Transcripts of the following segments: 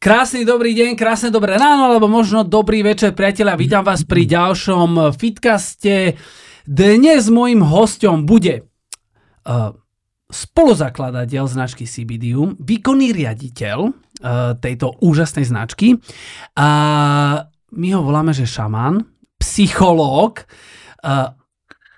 Krásny dobrý deň, krásne dobré ráno, alebo možno dobrý večer, priateľa. Vítam vás pri ďalšom Fitcaste. Dnes môjim hostom bude uh, spoluzakladateľ značky CBDium, výkonný riaditeľ uh, tejto úžasnej značky. A my ho voláme, že šaman, psychológ, uh,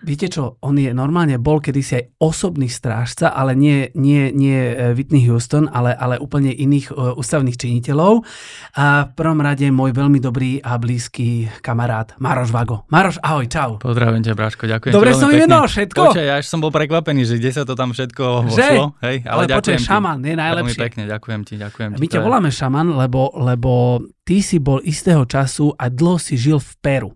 Viete čo, on je normálne bol kedysi aj osobný strážca, ale nie, nie, nie e, Whitney Houston, ale, ale úplne iných uh, ústavných činiteľov. A v prvom rade môj veľmi dobrý a blízky kamarát Maroš Vago. Maroš, ahoj, čau. Pozdravím ťa, Bráško, ďakujem. Dobre som vymenoval všetko? Počkaj, ja až som bol prekvapený, že kde sa to tam všetko vošlo. Hej, ale, ale ďakujem šaman je najlepšie. Veľmi pekne, ďakujem ti, ďakujem My ťa voláme šaman, lebo, lebo ty si bol istého času a dlho si žil v Peru.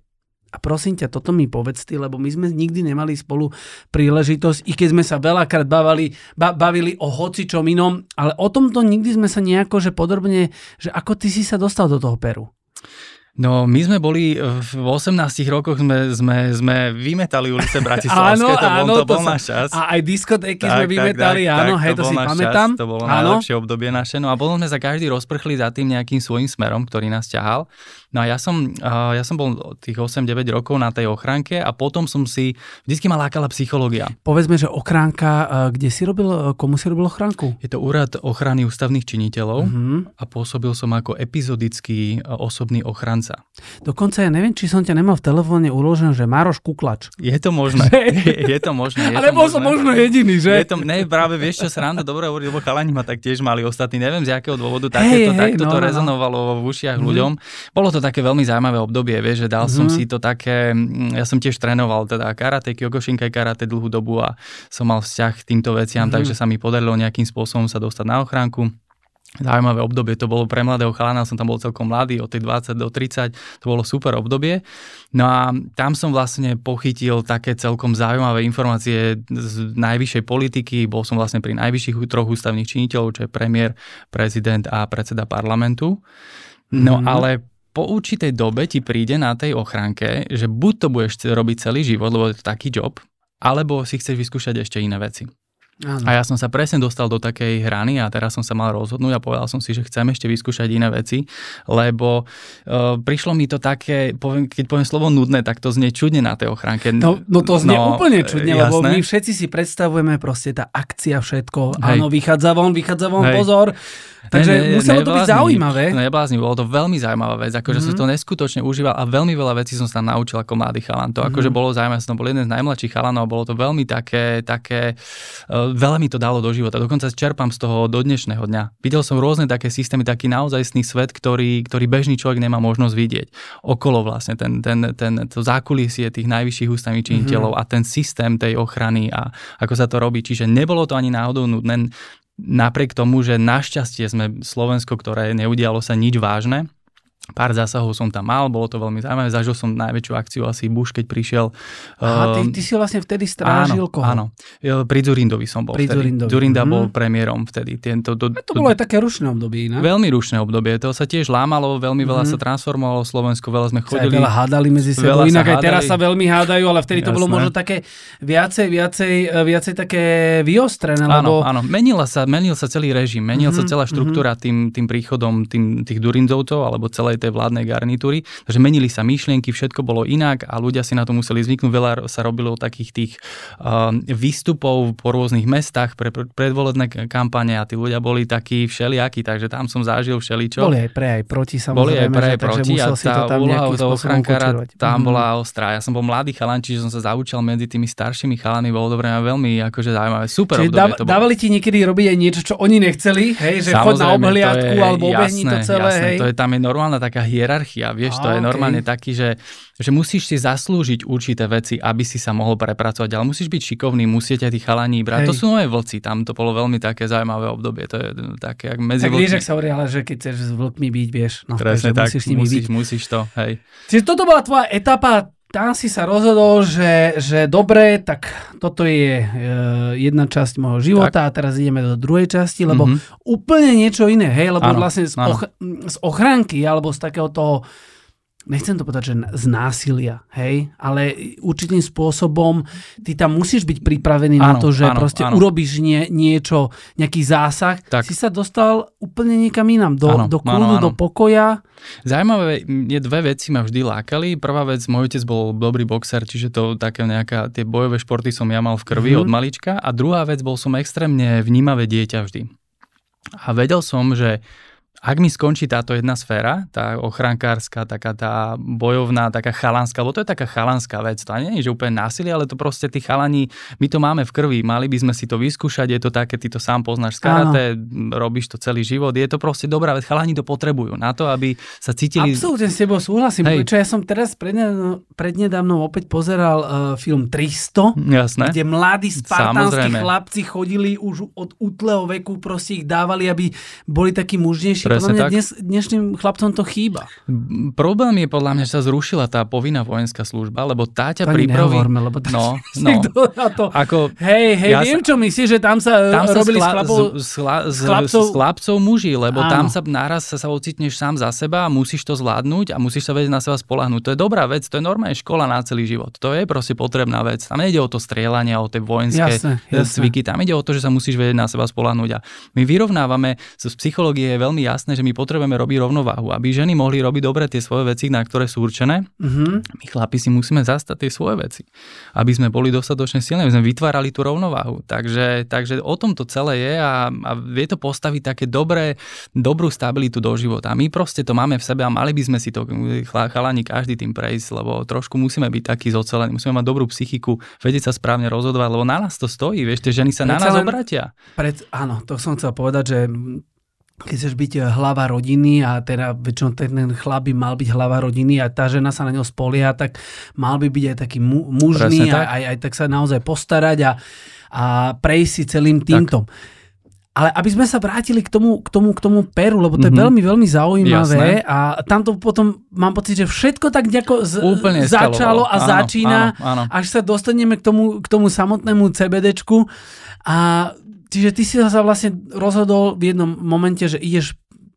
A prosím ťa, toto mi povedz ty, lebo my sme nikdy nemali spolu príležitosť, i keď sme sa veľakrát bavili, ba, bavili o hocičom inom, ale o tomto nikdy sme sa nejako, že podrobne, že ako ty si sa dostal do toho Peru. No, my sme boli v 18 rokoch sme, sme, sme vymetali ulice Bratislavské, áno, to bol, áno, to bol náš čas. A aj diskotéky tak, sme vymetali, tak, áno, tak, hej, to, to si pamätám. Čas, to bolo áno. najlepšie obdobie naše. No a potom sme sa každý rozprchli za tým nejakým svojím smerom, ktorý nás ťahal. No a ja som, ja som bol tých 8-9 rokov na tej ochránke a potom som si, vždycky ma lákala psychológia. Povedzme, že ochránka, kde si robil, komu si robil ochránku? Je to úrad ochrany ústavných činiteľov uh-huh. a pôsobil som ako epizodický osobný ochranca dokonca. Dokonca ja neviem, či som ťa nemal v telefóne uložené, že Maroš Kuklač. Je to možné. je, je to možné. Je Ale bol som možno jediný, že? Je to, ne, práve vieš čo, sranda, dobre hovorí, lebo chalani ma tak tiež mali ostatní. Neviem z akého dôvodu takéto, hey, takto no, to no, no. rezonovalo v ušiach mm. ľuďom. Bolo to také veľmi zaujímavé obdobie, vieš, že dal mm. som mhm. si to také, ja som tiež trénoval teda karate, Kyokushinkai karate dlhú dobu a som mal vzťah k týmto veciam, mm. takže sa mi podarilo nejakým spôsobom sa dostať na ochránku zaujímavé obdobie. To bolo pre mladého chalana, som tam bol celkom mladý, od tej 20 do 30, to bolo super obdobie. No a tam som vlastne pochytil také celkom zaujímavé informácie z najvyššej politiky. Bol som vlastne pri najvyšších troch ústavných činiteľov, čo je premiér, prezident a predseda parlamentu. No mm-hmm. ale po určitej dobe ti príde na tej ochránke, že buď to budeš robiť celý život, lebo je to taký job, alebo si chceš vyskúšať ešte iné veci. Ano. A ja som sa presne dostal do takej hrany a teraz som sa mal rozhodnúť a povedal som si, že chcem ešte vyskúšať iné veci, lebo uh, prišlo mi to také, poviem, keď poviem slovo nudné, tak to znie čudne na tej ochránke. No, no to znie no, úplne čudne, jasné. lebo my všetci si predstavujeme proste tá akcia, všetko. Hej. Áno, vychádza von, vychádza von, Hej. pozor Takže ne, ne, muselo to byť zaujímavé. Neblázni, bolo to veľmi zaujímavá vec, akože mm-hmm. som to neskutočne užíval a veľmi veľa vecí som sa naučil ako mladý chalan. To mm-hmm. akože bolo zaujímavé, som bol jeden z najmladších chalanov a bolo to veľmi také, také, uh, veľa mi to dalo do života. Dokonca čerpám z toho do dnešného dňa. Videl som rôzne také systémy, taký naozajstný svet, ktorý, ktorý bežný človek nemá možnosť vidieť. Okolo vlastne ten, ten, ten, to zákulisie tých najvyšších ústavných činiteľov mm-hmm. a ten systém tej ochrany a ako sa to robí. Čiže nebolo to ani náhodou nudné napriek tomu, že našťastie sme Slovensko, ktoré neudialo sa nič vážne, Pár zásahov som tam mal, bolo to veľmi zaujímavé. Zažil som najväčšiu akciu asi Bush, keď prišiel. Aha, ty, ehm, ty si vlastne vtedy strážil áno, koho? Áno, pri Zurindovi som bol pri vtedy. Zurindovi. Zurinda mm. bol premiérom vtedy. Tento, to, to, to bolo aj také rušné obdobie, ne? Veľmi rušné obdobie. To sa tiež lámalo, veľmi veľa mm. sa transformovalo Slovensko, veľa sme chodili. Sa veľa hádali medzi sebou, inak aj teraz sa veľmi hádajú, ale vtedy Jasné. to bolo možno také viacej, viacej, viacej také vyostrené. Áno, lebo... áno. Menila sa, menil sa celý režim, menil mm-hmm, sa mhm, celá štruktúra mm-hmm. tým, tým príchodom tým, tých Durindovcov alebo celej tej vládnej garnitúry takže menili sa myšlienky, všetko bolo inak a ľudia si na to museli zvyknúť. Veľa sa robilo takých tých uh, výstupov po rôznych mestách pre predvolebné kampane a tí ľudia boli takí všelijakí, takže tam som zažil všeličo. Boli aj pre, aj proti samozrejme. Boli aj pre, aj proti a tá úloha toho ochrankára tam mm. bola ostrá. Ja som bol mladý chalan, čiže som sa zaučal medzi tými staršími chalami, bolo dobre a veľmi akože zaujímavé. Super Čiže obdobie, to dávali ti niekedy robiť aj niečo, čo oni nechceli, hej, že chod na obhliadku alebo obehni to celé, jasné, hej. To je tam je normálna taká hierarchia vieš, a, to je okay. normálne taký, že, že musíš si zaslúžiť určité veci, aby si sa mohol prepracovať, ale musíš byť šikovný, musíte tí chalani brať. Hej. To sú moje vlci, tam to bolo veľmi také zaujímavé obdobie, to je také jak medzi Tak vieš, ak sa ale že keď chceš s vlkmi byť, vieš, no, Presne tak, musíš musíš, byť. musíš to, hej. Čiže toto bola tvoja etapa tam si sa rozhodol, že, že dobre, tak toto je e, jedna časť môjho života tak. a teraz ideme do druhej časti, lebo mm-hmm. úplne niečo iné, hej, lebo ano, vlastne z, och, z ochránky alebo z takého toho nechcem to povedať, že z násilia, hej, ale určitým spôsobom ty tam musíš byť pripravený áno, na to, že áno, proste áno. urobíš nie, niečo, nejaký zásah, tak. si sa dostal úplne niekam inám, do, áno, do kľudu, do pokoja. Zaujímavé, je dve veci ma vždy lákali. Prvá vec, môj otec bol dobrý boxer, čiže to také nejaká, tie bojové športy som ja mal v krvi mm-hmm. od malička. A druhá vec, bol som extrémne vnímavé dieťa vždy. A vedel som, že ak mi skončí táto jedna sféra, tá ochrankárska, taká tá bojovná, taká chalanská, lebo to je taká chalanská vec, to nie je, že úplne násilie, ale to proste tí chalani, my to máme v krvi, mali by sme si to vyskúšať, je to také, ty to sám poznáš z karate, robíš to celý život, je to proste dobrá vec, chalani to potrebujú na to, aby sa cítili... Absolútne s tebou súhlasím, Hej. čo ja som teraz prednedávno, prednedávno opäť pozeral uh, film 300, Jasné. kde mladí spartánsky chlapci chodili už od útleho veku, proste ich dávali, aby boli takí mužnejší Presne podľa mňa tak. Dnes, dnešným chlapcom to chýba. Problém je podľa mňa, že sa zrušila tá povinná vojenská služba, lebo tá ťa pripraví... Nehovorme, lebo tá no, no. to... Ako, hej, hej, ja viem, sa... čo myslíš, že tam sa tam robili sa schla... z, z, z, chlapcov... z chlapcov muži, lebo Áno. tam sa naraz sa, sa ocitneš sám za seba a musíš to zvládnuť a musíš sa vedieť na seba spolahnúť. To je dobrá vec, to je normálne škola na celý život. To je proste potrebná vec. Tam nejde o to strieľanie, o tie vojenské jasne, jasne. cviky. Tam ide o to, že sa musíš vedieť na seba spolahnúť. A my vyrovnávame, z psychológie je veľmi jasné, že my potrebujeme robiť rovnováhu, aby ženy mohli robiť dobre tie svoje veci, na ktoré sú určené. Mm-hmm. My chlapi si musíme zastať tie svoje veci, aby sme boli dostatočne silní, aby sme vytvárali tú rovnováhu. Takže, takže o tom to celé je a, a vie to postaviť také dobré, dobrú stabilitu do života. My proste to máme v sebe a mali by sme si to chalani každý tým prejsť, lebo trošku musíme byť takí zocelení, musíme mať dobrú psychiku, vedieť sa správne rozhodovať, lebo na nás to stojí, vieš, tie ženy sa Pred na nás obratia. Pred, áno, to som chcel povedať, že keď chceš byť eh, hlava rodiny a teda väčšinou ten, ten chlap by mal byť hlava rodiny a tá žena sa na ňo spolieha, tak mal by byť aj taký mu, mužný a aj, aj tak sa naozaj postarať a, a prejsť si celým týmto. Tak. Ale aby sme sa vrátili k tomu, k tomu, k tomu Peru, lebo to je mm-hmm. veľmi, veľmi zaujímavé Jasné. a tam to potom mám pocit, že všetko tak nejako z, Úplne začalo a áno, začína, áno, áno. až sa dostaneme k tomu, k tomu samotnému CBDčku a Čiže ty si sa vlastne rozhodol v jednom momente, že ideš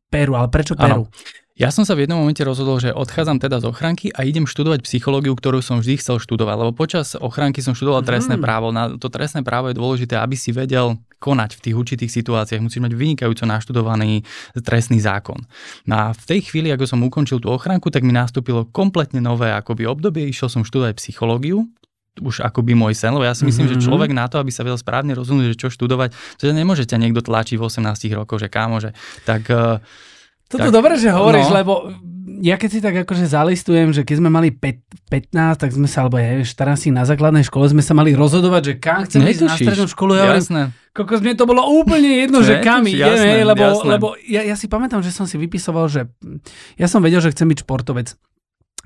Peru, ale prečo Peru? Ano. Ja som sa v jednom momente rozhodol, že odchádzam teda z ochránky a idem študovať psychológiu, ktorú som vždy chcel študovať, lebo počas ochránky som študoval trestné mm. právo. Na to trestné právo je dôležité, aby si vedel konať v tých určitých situáciách. Musíš mať vynikajúco naštudovaný trestný zákon. No a v tej chvíli, ako som ukončil tú ochránku, tak mi nastúpilo kompletne nové akoby obdobie. Išiel som študovať psychológiu, už akoby môj sen, lebo ja si myslím, mm-hmm. že mhm. človek na to, aby sa vedel správne rozhodnúť, že čo študovať, že nemôže ťa niekto tlačiť v 18 rokoch, že kámo, že tak... Uh, Toto tak, dobre, že hovoríš, no. lebo ja keď si tak akože zalistujem, že keď sme mali 5, 15, tak sme sa, alebo ja 14 na základnej škole, sme sa mali rozhodovať, že kam chcem ísť na strednú školu. Ja jasné. Kokos, mne to bolo úplne jedno, že kam ideme, lebo, lebo ja, ja si pamätám, že som si vypisoval, že ja som vedel, že chcem byť športovec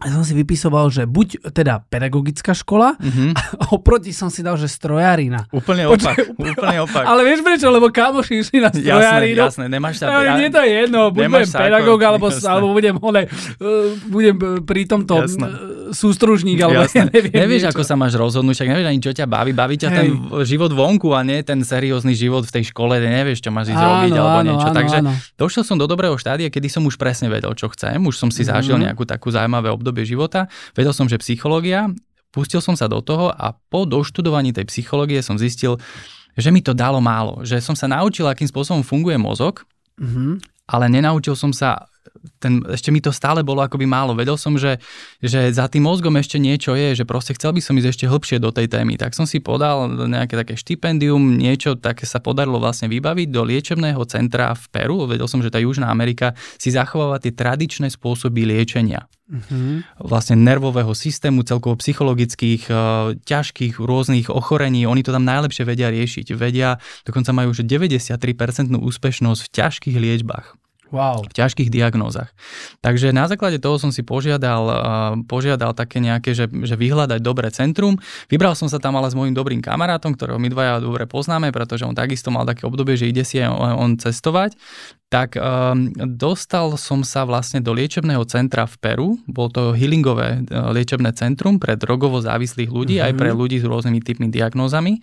ja som si vypisoval, že buď teda pedagogická škola mm-hmm. a oproti som si dal, že strojárina. Úplne opak, Počkej, úplne opak. Ale vieš prečo? Lebo kamoši išli na strojárinu. Jasné, jasné, nemáš sa... Ja, mne to je jedno, buď budem pedagóg, ako, alebo, alebo budem, ole, uh, budem pri tomto jasné. sústružník, alebo ja neviem. Nevieš, niečo. ako sa máš rozhodnúť, však nevieš ani čo ťa baví, baví ťa Hej. ten život vonku a nie ten seriózny život v tej škole, nevieš, čo máš ísť robiť alebo áno, niečo. Áno, Takže áno. došiel som do dobrého štádia, kedy som už presne vedel, čo chcem, už som si mm-hmm. zažil nejakú takú zaujímavé obdobie života. Vedel som, že psychológia, pustil som sa do toho a po doštudovaní tej psychológie som zistil, že mi to dalo málo. Že som sa naučil, akým spôsobom funguje mozog, mm-hmm. ale nenaučil som sa ten, ešte mi to stále bolo akoby málo. Vedel som, že, že za tým mozgom ešte niečo je, že proste chcel by som ísť ešte hlbšie do tej témy. Tak som si podal nejaké také štipendium, niečo také sa podarilo vlastne vybaviť do liečebného centra v Peru. Vedel som, že tá Južná Amerika si zachováva tie tradičné spôsoby liečenia. Mm-hmm. vlastne nervového systému, celkovo psychologických, uh, ťažkých rôznych ochorení. Oni to tam najlepšie vedia riešiť. Vedia, dokonca majú už 93% úspešnosť v ťažkých liečbách. Wow. V ťažkých diagnózach. Takže na základe toho som si požiadal, požiadal také nejaké, že, že vyhľadať dobré centrum. Vybral som sa tam ale s môjim dobrým kamarátom, ktorého my dvaja dobre poznáme, pretože on takisto mal také obdobie, že ide si on, cestovať tak um, dostal som sa vlastne do liečebného centra v Peru. Bol to healingové uh, liečebné centrum pre drogovo závislých ľudí, mm-hmm. aj pre mhm. ľudí s rôznymi typmi diagnózami.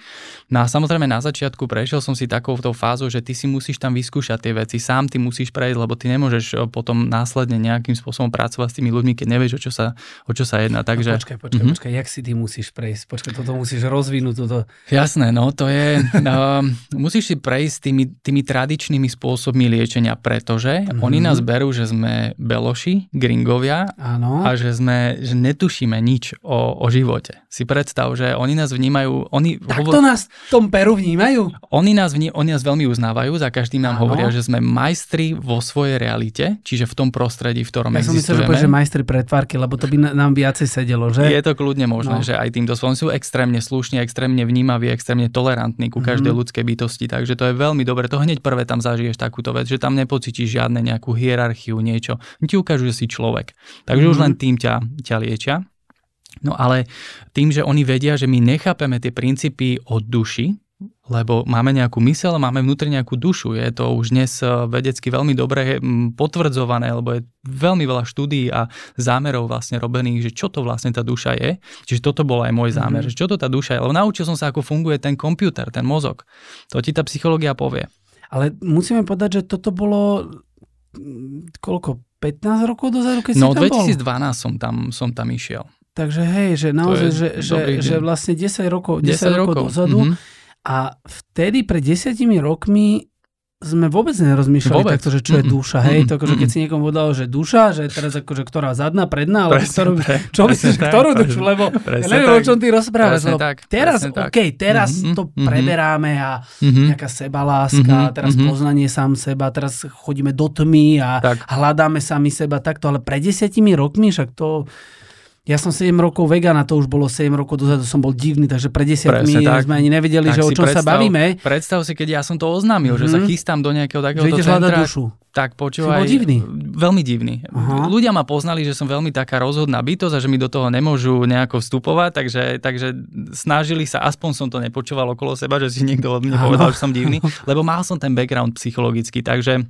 No a samozrejme na začiatku prešiel som si takouto fázou, že ty si musíš tam vyskúšať tie veci, sám ty musíš prejsť, lebo ty nemôžeš uh, potom následne nejakým spôsobom pracovať s tými ľuďmi, keď nevieš, o čo sa, o čo sa jedná. Takže... No, počkaj, počkaj, mm-hmm. počkaj, jak si ty musíš prejsť? Počkaj, toto musíš rozvinúť. Toto... Jasné, no to je... Uh, musíš si prejsť tými, tými tradičnými spôsobmi liečenia riešenia, pretože mm-hmm. oni nás berú, že sme beloši, gringovia Áno. a že sme, že netušíme nič o, o živote. Si predstav, že oni nás vnímajú... Oni tak hovor... to nás v tom Peru vnímajú? Oni nás, vní, oni nás veľmi uznávajú, za každým nám Áno. hovoria, že sme majstri vo svojej realite, čiže v tom prostredí, v ktorom ja existujeme. Ja som myslel, že, že majstri pretvárky, lebo to by nám viacej sedelo, že? Je to kľudne možné, no. že aj týmto spôsobom sú extrémne slušní, extrémne vnímaví, extrémne tolerantní ku každej mm-hmm. ľudskej bytosti, takže to je veľmi dobre. To hneď prvé tam zažiješ takúto vec, že tam nepocítiš žiadne nejakú hierarchiu, niečo. Ti ukážu, že si človek. Takže mm-hmm. už mhm. len tým ťa, ťa liečia. No ale tým, že oni vedia, že my nechápeme tie princípy od duši, lebo máme nejakú mysel, máme vnútri nejakú dušu. Je to už dnes eh, vedecky veľmi dobre potvrdzované, lebo je veľmi veľa štúdií a zámerov vlastne robených, že čo to vlastne tá duša je. Čiže toto bol aj môj zámer, mm-hmm. že čo to tá duša je. Lebo naučil som sa, ako funguje ten počítač, ten mozog. To ti tá psychológia povie. Ale musíme povedať, že toto bolo mm, koľko, 15 rokov dozadu, keď no, si tam 2012 bol? som tam, som tam išiel. Takže hej, že naozaj, že, že, že vlastne 10 rokov, 10, 10 rokov dozadu mm-hmm. a vtedy pred 10 rokmi sme vôbec nerozmýšľali vôbec. takto, že čo je duša. Hej, to akože keď si niekomu povedal, že duša, že teraz akože ktorá zadná, predná, ale ktorú, čo myslíš, ktorú dušu, lebo ja neviem, tak. o čom ty rozprávaš. Tak, teraz, OK, teraz mm-hmm, to mm-hmm. preberáme a mm-hmm. nejaká sebaláska, mm-hmm, teraz mm-hmm. poznanie sám seba, teraz chodíme do tmy a tak. hľadáme sami seba takto, ale pred desiatimi rokmi však to ja som 7 rokov vegan a to už bolo 7 rokov dozadu, som bol divný, takže pre desiatmi sme ani nevedeli, že o čom predstav, sa bavíme. Predstav si, keď ja som to oznámil, mm-hmm. že sa mhm. chystám do nejakého takého centra. dušu. Tak počúvaj. bol divný. Veľmi divný. Aha. Ľudia ma poznali, že som veľmi taká rozhodná bytosť a že mi do toho nemôžu nejako vstupovať, takže, takže snažili sa, aspoň som to nepočúval okolo seba, že si niekto od mňa povedal, že som divný, lebo mal som ten background psychologický, takže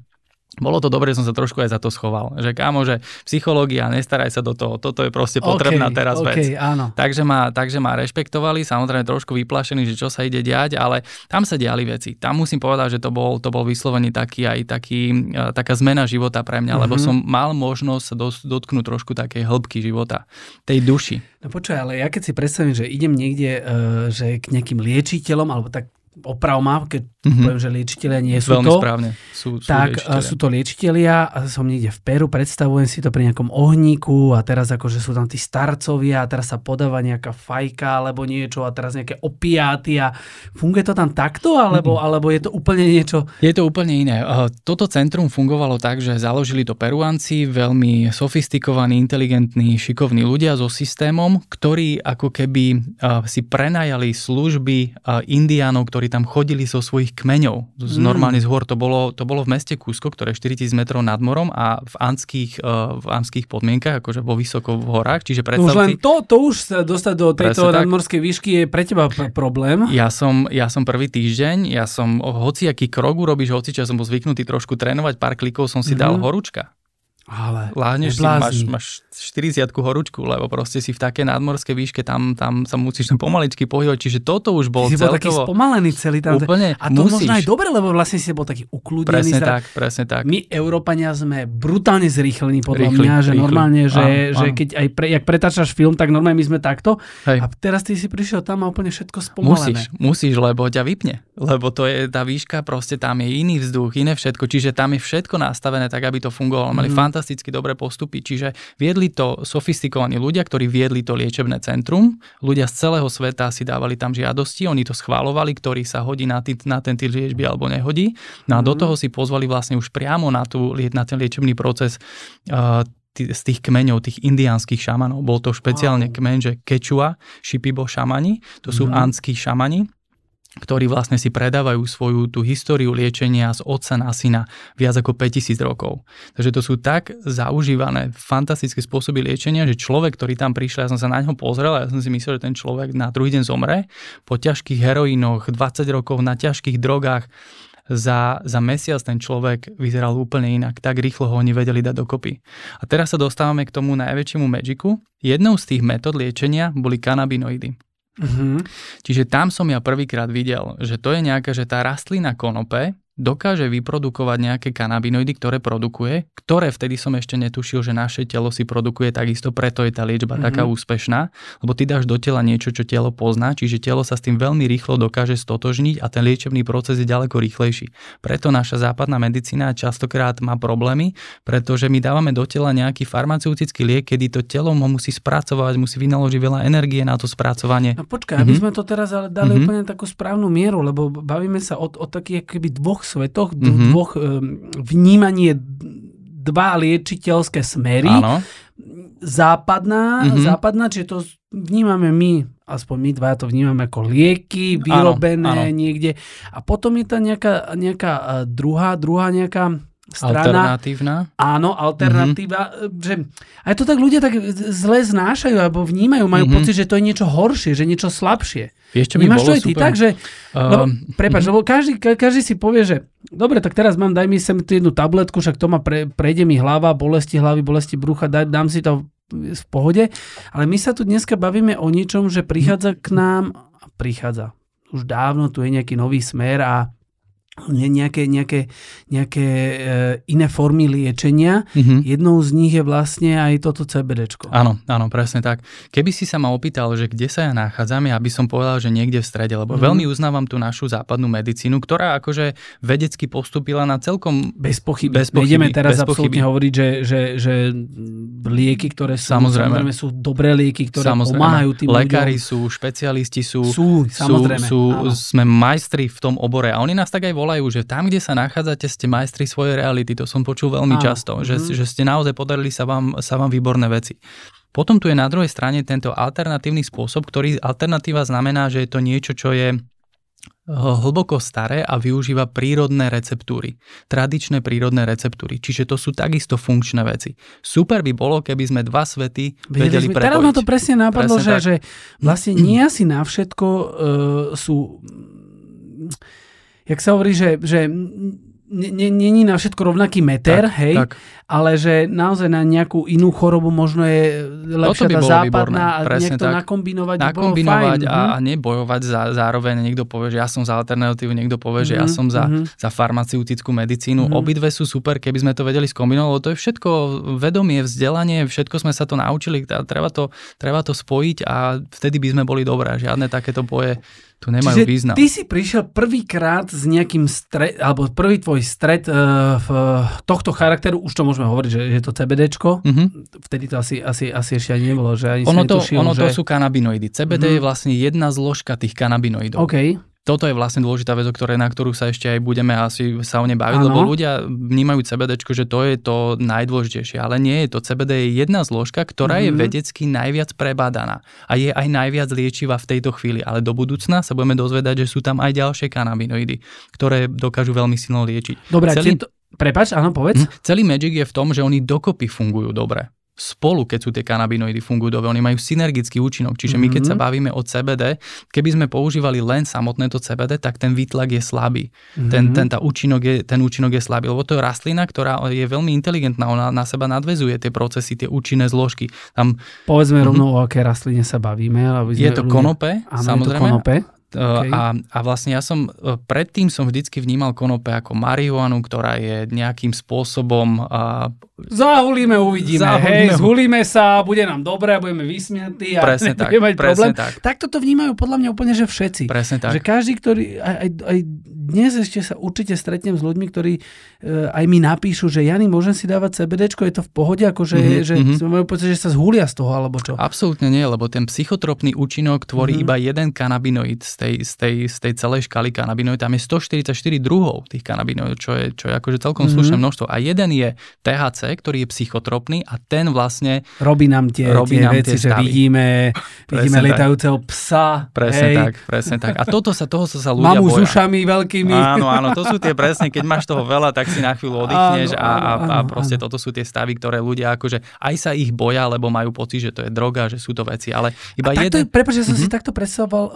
bolo to dobre, som sa trošku aj za to schoval. Že kámo, že psychológia, nestaraj sa do toho, toto je proste potrebná okay, teraz okay, vec. Áno. Takže ma, takže ma rešpektovali, samozrejme trošku vyplašený, že čo sa ide diať, ale tam sa diali veci. Tam musím povedať, že to bol, to bol vyslovene taký aj taký, e, taká zmena života pre mňa, mm-hmm. lebo mhm. som mal možnosť sa dotknúť trošku takej hĺbky života, tej duši. No počkaj, ale ja keď si predstavím, že idem niekde, uh, že k nejakým liečiteľom, alebo tak oprav ma, keď mm-hmm. poviem, že liečiteľia nie sú Veľmi to. správne. Sú, sú tak liečiteľia. sú to liečiteľia a som niekde v Peru, predstavujem si to pri nejakom ohníku a teraz akože sú tam tí starcovia a teraz sa podáva nejaká fajka alebo niečo a teraz nejaké opiáty a funguje to tam takto alebo, mm-hmm. alebo je to úplne niečo? Je to úplne iné. Toto centrum fungovalo tak, že založili to Peruanci, veľmi sofistikovaní, inteligentní, šikovní ľudia so systémom, ktorí ako keby si prenajali služby indiánov, ktorí tam chodili zo svojich kmeňov. Z, mm. Normálne z hôr. To bolo, to bolo v meste Kúsko, ktoré je 4000 metrov nad morom a v anských, uh, v anských podmienkach, akože vo vysoko v horách. Čiže predstav už len to, to už sa dostať do tejto nadmorskej výšky je pre teba pr- problém. Ja som, ja som prvý týždeň, ja som hociaký krok urobíš, hoci čo som bol zvyknutý trošku trénovať, pár klikov som si mm-hmm. dal horúčka. Ale Láhneš si, máš, máš 40 horúčku, lebo proste si v také nadmorskej výške, tam, tam sa musíš pomaličky pohybovať, čiže toto už bol Ty celkovo... bol taký spomalený celý tam. Úplne, A to musíš. možno aj dobre, lebo vlastne si bol taký ukludnený. Presne zra... tak, presne tak. My, Európania, sme brutálne zrýchlení podľa rýchli, mňa, že rýchli. normálne, že, áno, že áno. keď aj pre, jak pretáčaš film, tak normálne my sme takto. Hej. A teraz ty si prišiel tam a úplne všetko spomalené. Musíš, musíš, lebo ťa vypne. Lebo to je tá výška, proste tam je iný vzduch, iné všetko, čiže tam je všetko nastavené tak, aby to fungovalo. Mali mm. Fantasticky dobré post postupy. Čiže viedli to sofistikovaní ľudia, ktorí viedli to liečebné centrum. Ľudia z celého sveta si dávali tam žiadosti, oni to schválovali, ktorý sa hodí na, tý, na ten typ liečby alebo nehodí. No a do mhm. toho si pozvali vlastne už priamo na, tú, na ten liečebný proces uh, z tých kmeňov, tých indiánskych šamanov. Bol to špeciálne wow. kmeň, že Kečua, Shipibo šamani, to sú mm. anskí šamani ktorí vlastne si predávajú svoju tú históriu liečenia z otca na syna viac ako 5000 rokov. Takže to sú tak zaužívané fantastické spôsoby liečenia, že človek, ktorý tam prišiel, ja som sa na ňo pozrel a ja som si myslel, že ten človek na druhý deň zomre po ťažkých heroínoch, 20 rokov na ťažkých drogách, za, za mesiac ten človek vyzeral úplne inak. Tak rýchlo ho oni vedeli dať dokopy. A teraz sa dostávame k tomu najväčšiemu magicu. Jednou z tých metód liečenia boli kanabinoidy. Mm-hmm. Čiže tam som ja prvýkrát videl, že to je nejaká, že tá rastlina konope dokáže vyprodukovať nejaké kanabinoidy, ktoré produkuje, ktoré vtedy som ešte netušil, že naše telo si produkuje takisto, preto je tá liečba mm-hmm. taká úspešná, lebo ty dáš do tela niečo, čo telo pozná, čiže telo sa s tým veľmi rýchlo dokáže stotožniť a ten liečebný proces je ďaleko rýchlejší. Preto naša západná medicína častokrát má problémy, pretože my dávame do tela nejaký farmaceutický liek, kedy to telo ho musí spracovať, musí vynaložiť veľa energie na to spracovanie. No počkaj, mm-hmm. aby mhm. sme to teraz ale dali mm-hmm. úplne takú správnu mieru, lebo bavíme sa o, o takých keby dvoch svetoch, mm-hmm. dvoch vnímanie dva liečiteľské smery. Áno. Západná, mm-hmm. západná, čiže to vnímame my, aspoň my dva to vnímame ako lieky, vyrobené áno, áno. niekde. A potom je tá nejaká, nejaká e, druhá, druhá nejaká strana. Alternatívna. Áno, alternatíva. Mm-hmm. Že aj to tak ľudia tak zle znášajú alebo vnímajú, majú mm-hmm. pocit, že to je niečo horšie, že niečo slabšie. Čo by Vnímaš to aj ty tak, že... Uh, lebo, prepáč, uh-huh. lebo každý, každý si povie, že dobre, tak teraz mám, daj mi sem tú jednu tabletku, však to ma pre, prejde mi hlava, bolesti hlavy, bolesti brucha, daj, dám si to v pohode. Ale my sa tu dneska bavíme o niečom, že prichádza k nám, prichádza, už dávno tu je nejaký nový smer a nejaké, nejaké, nejaké e, iné formy liečenia. Mm-hmm. Jednou z nich je vlastne aj toto CBD. Áno, áno, presne tak. Keby si sa ma opýtal, že kde sa ja nachádzam, ja by som povedal, že niekde v strede, lebo mm-hmm. veľmi uznávam tú našu západnú medicínu, ktorá akože vedecky postupila na celkom... Bez pochyby. Bez pochyby Nejdeme teraz bez absolútne hovoriť, že, že, že lieky, ktoré sú, samozrejme. samozrejme sú dobré lieky, ktoré samozrejme. pomáhajú tým Lekári ľuďom. sú, špecialisti sú, sú, samozrejme. sú, sú sme majstri v tom obore a oni nás tak aj volajú že tam, kde sa nachádzate, ste majstri svojej reality. To som počul veľmi Áno. často, že, mm-hmm. že ste naozaj podarili sa vám, sa vám výborné veci. Potom tu je na druhej strane tento alternatívny spôsob, ktorý alternatíva znamená, že je to niečo, čo je eh, hlboko staré a využíva prírodné receptúry. Tradičné prírodné receptúry. Čiže to sú takisto funkčné veci. Super by bolo, keby sme dva svety vedeli, vedeli prepojiť. Teraz ma to presne napadlo, presne že, že vlastne nie asi na všetko uh, sú jak sa hovorí, že, že není na všetko rovnaký meter, tak, hej, tak. Ale že naozaj na nejakú inú chorobu možno je lepšia by tá západná a nejak to tak. nakombinovať. Nakombinovať a, mhm. a nebojovať za, zároveň. Niekto povie, že ja som za alternatívu, niekto povie, že mm-hmm. ja mhm, som za, mm-hmm. za farmaceutickú medicínu. Mm-hmm. Obidve sú super, keby sme to vedeli skombinovať, to je všetko vedomie, vzdelanie, všetko sme sa to naučili, treba to, treba to spojiť a vtedy by sme boli dobré. Žiadne takéto boje tu nemajú Čiže význam. ty si prišiel prvýkrát s nejakým stred, alebo prvý tvoj stred uh, v, tohto charakteru, už to môžeme hovoriť, že je to CBDčko, mm-hmm. vtedy to asi, asi, asi ešte ani nebolo, že ani ono to, netušil, ono že... to sú kanabinoidy. CBD mm-hmm. je vlastne jedna zložka tých kanabinoidov. Okay toto je vlastne dôležitá vec, o ktorej, na ktorú sa ešte aj budeme asi sa o nej baviť, ano. lebo ľudia vnímajú CBD, že to je to najdôležitejšie, ale nie je to. CBD je jedna zložka, ktorá mm-hmm. je mhm. vedecky najviac prebádaná a je aj najviac liečivá v tejto chvíli, ale do budúcna sa budeme dozvedať, že sú tam aj ďalšie kanabinoidy, ktoré dokážu veľmi silno liečiť. Dobre, Celý... to... Prepač, áno, povedz. Hm, celý Magic je v tom, že oni dokopy fungujú dobre spolu, keď sú tie kanabinoidy fungujú dobre, oni majú synergický účinok. Čiže my keď sa mhm. bavíme o CBD, keby sme používali len samotné to CBD, tak ten výtlak je slabý. Mm-hmm. Ten, ten, tá účinok je, ten účinok je slabý, lebo to je rastlina, ktorá je veľmi inteligentná, ona na seba nadvezuje tie procesy, tie účinné zložky. Tam, Povedzme mm-hmm. rovno, o aké rastline sa bavíme. Aby sme je to konope, Áno, samozrejme. Je to konope. Okay. A, a vlastne ja som e, predtým som vždycky vnímal konope ako marihuanu, ktorá je nejakým spôsobom... A... Zahulíme, uvidíme, Zahulíme. hej, zhulíme sa, bude nám dobré, budeme vysmiatí a presne tak, mať presne problém. Tak. Takto to vnímajú podľa mňa úplne, že všetci. Presne tak. Že každý, ktorý, aj, aj, aj dnes ešte sa určite stretnem s ľuďmi, ktorí e, aj mi napíšu, že Jany, môžem si dávať CBD, je to v pohode, akože mm-hmm, že mm-hmm. majú pocit, že sa zhulia z toho, alebo čo? Absolútne nie, lebo ten psychotropný účinok tvorí mm-hmm. iba jeden kanabinoid z tej, z tej, z tej celej škály kanabinoid. Tam je 144 druhov tých kanabinoidov, čo je, čo je akože celkom mm-hmm. slušné množstvo. A jeden je THC, ktorý je psychotropný a ten vlastne robí nám tie, robí tie nám veci, tie že vidíme, vidíme lietajúceho psa. Presne hej. tak, presne tak. A toto sa, toho sa, sa ľudia Mamu boja. s ušami veľký tými... Áno, áno, to sú tie presne, keď máš toho veľa, tak si na chvíľu oddychneš áno, a, a, a proste áno. toto sú tie stavy, ktoré ľudia akože aj sa ich boja, lebo majú pocit, že to je droga, že sú to veci, ale iba a jeden... Prepáč, ja som mm-hmm. si mhm. takto predstavoval uh,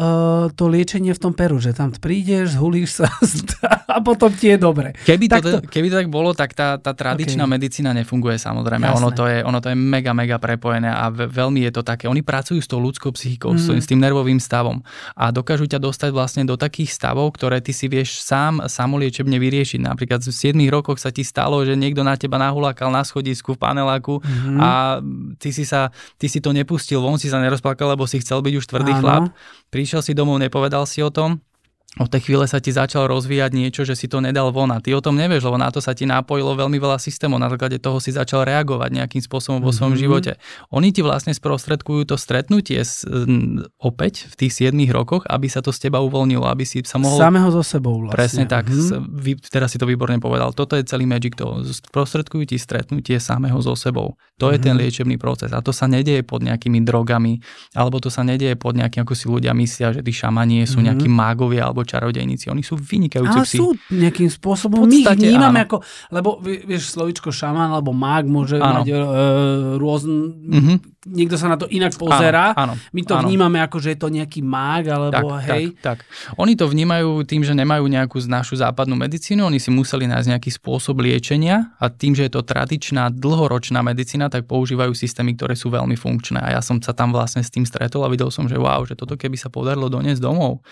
to liečenie v tom Peru, že tam prídeš, zhulíš sa a potom ti je dobre. Keby, to, to... keby to tak bolo, tak tá, tá tradičná okay. medicína nefunguje samozrejme. Ono to, je, ono to je mega, mega prepojené a veľmi je to také. Oni pracujú s tou ľudskou psychikou, mm. s tým nervovým stavom a dokážu ťa dostať vlastne do takých stavov, ktoré ty si vieš sám samoliečebne vyriešiť. Napríklad v 7 rokoch sa ti stalo, že niekto na teba nahulákal na schodisku v paneláku mm. a ty si, sa, ty si to nepustil von, si sa nerozplakal, lebo si chcel byť už tvrdý Áno. chlap. Prišiel si domov, nepovedal si o tom od tej chvíle sa ti začal rozvíjať niečo, že si to nedal von a ty o tom nevieš, lebo na to sa ti napojilo veľmi veľa systémov, na základe toho si začal reagovať nejakým spôsobom vo svojom mm-hmm. živote. Oni ti vlastne sprostredkujú to stretnutie s, opäť v tých 7 rokoch, aby sa to z teba uvoľnilo, aby si sa mohol... Samého zo sebou vlastne. Presne tak, mm-hmm. vy, teraz si to výborne povedal. Toto je celý magic to. Sprostredkujú ti stretnutie samého so sebou. To mm-hmm. je ten mhm. liečebný proces a to sa nedieje pod nejakými drogami, alebo to sa nedieje pod nejakým, ako si ľudia myslia, že tí šamanie sú mm-hmm. nejakí mágovia alebo čarodejníci. Oni sú vynikajúci Ale psi. sú nejakým spôsobom, my ich vnímame áno. ako, lebo vieš, slovičko šaman alebo mág môže áno. mať e, rôzne, mm-hmm. niekto sa na to inak pozerá. Áno, áno, my to áno. vnímame ako, že je to nejaký mág, alebo tak, hej. Tak, tak. Oni to vnímajú tým, že nemajú nejakú našu západnú medicínu, oni si museli nájsť nejaký spôsob liečenia a tým, že je to tradičná, dlhoročná medicína, tak používajú systémy, ktoré sú veľmi funkčné. A ja som sa tam vlastne s tým stretol a videl som, že wow, že toto keby sa podarilo doniesť domov,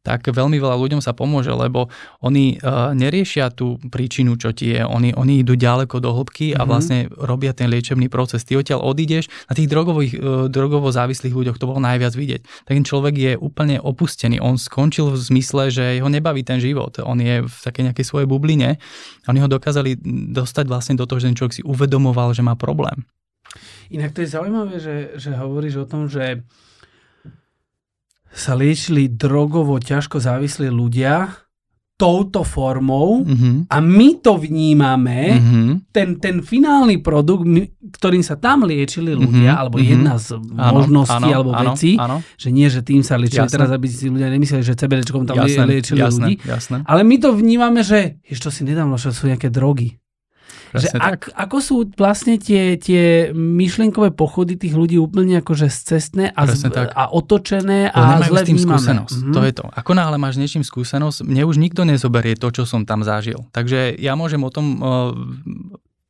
tak veľmi veľa ľuďom sa pomôže, lebo oni uh, neriešia tú príčinu, čo ti je. Oni, oni idú ďaleko do hĺbky a mm-hmm. vlastne robia ten liečebný proces. Ty odtiaľ odídeš, na tých drogových, uh, drogovo závislých ľuďoch to bolo najviac vidieť. Ten človek je úplne opustený. On skončil v zmysle, že ho nebaví ten život. On je v takej nejakej svojej bubline. Oni ho dokázali dostať vlastne do toho, že ten človek si uvedomoval, že má problém. Inak to je zaujímavé, že, že hovoríš o tom, že sa liečili drogovo ťažko závislí ľudia touto formou mm-hmm. a my to vnímame, mm-hmm. ten, ten finálny produkt, my, ktorým sa tam liečili ľudia, mm-hmm. alebo mm-hmm. jedna z možností áno, alebo áno, vecí, áno. že nie, že tým sa liečili, jasné. teraz aby si ľudia nemysleli, že CBDčkom tam jasné, liečili jasné, ľudí, jasné. ale my to vnímame, že ešte si nedávno, že sú nejaké drogy. Že ak, ako sú vlastne tie, tie myšlienkové pochody tých ľudí úplne akože cestné a, z, a otočené a zle s tým skúsenosť. Mm-hmm. To je to. Ako náhle máš niečím skúsenosť, mne už nikto nezoberie to, čo som tam zažil. Takže ja môžem o tom uh,